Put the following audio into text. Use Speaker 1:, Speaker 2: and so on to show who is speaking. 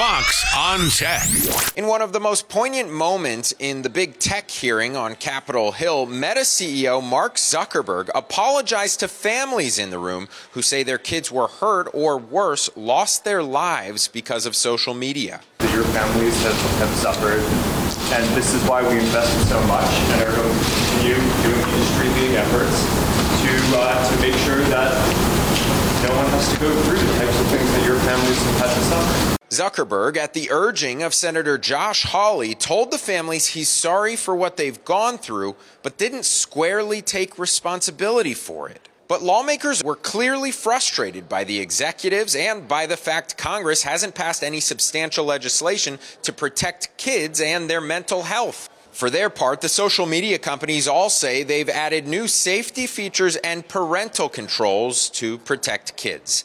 Speaker 1: Fox on Tech.
Speaker 2: In one of the most poignant moments in the big tech hearing on Capitol Hill, Meta CEO Mark Zuckerberg apologized to families in the room who say their kids were hurt or worse, lost their lives because of social media.
Speaker 3: Your families have, have suffered, and this is why we invested so much and are going to continue doing industry-leading efforts to, uh, to make sure that no one has to go through the types of things that your families have had to suffer.
Speaker 2: Zuckerberg, at the urging of Senator Josh Hawley, told the families he's sorry for what they've gone through, but didn't squarely take responsibility for it. But lawmakers were clearly frustrated by the executives and by the fact Congress hasn't passed any substantial legislation to protect kids and their mental health. For their part, the social media companies all say they've added new safety features and parental controls to protect kids.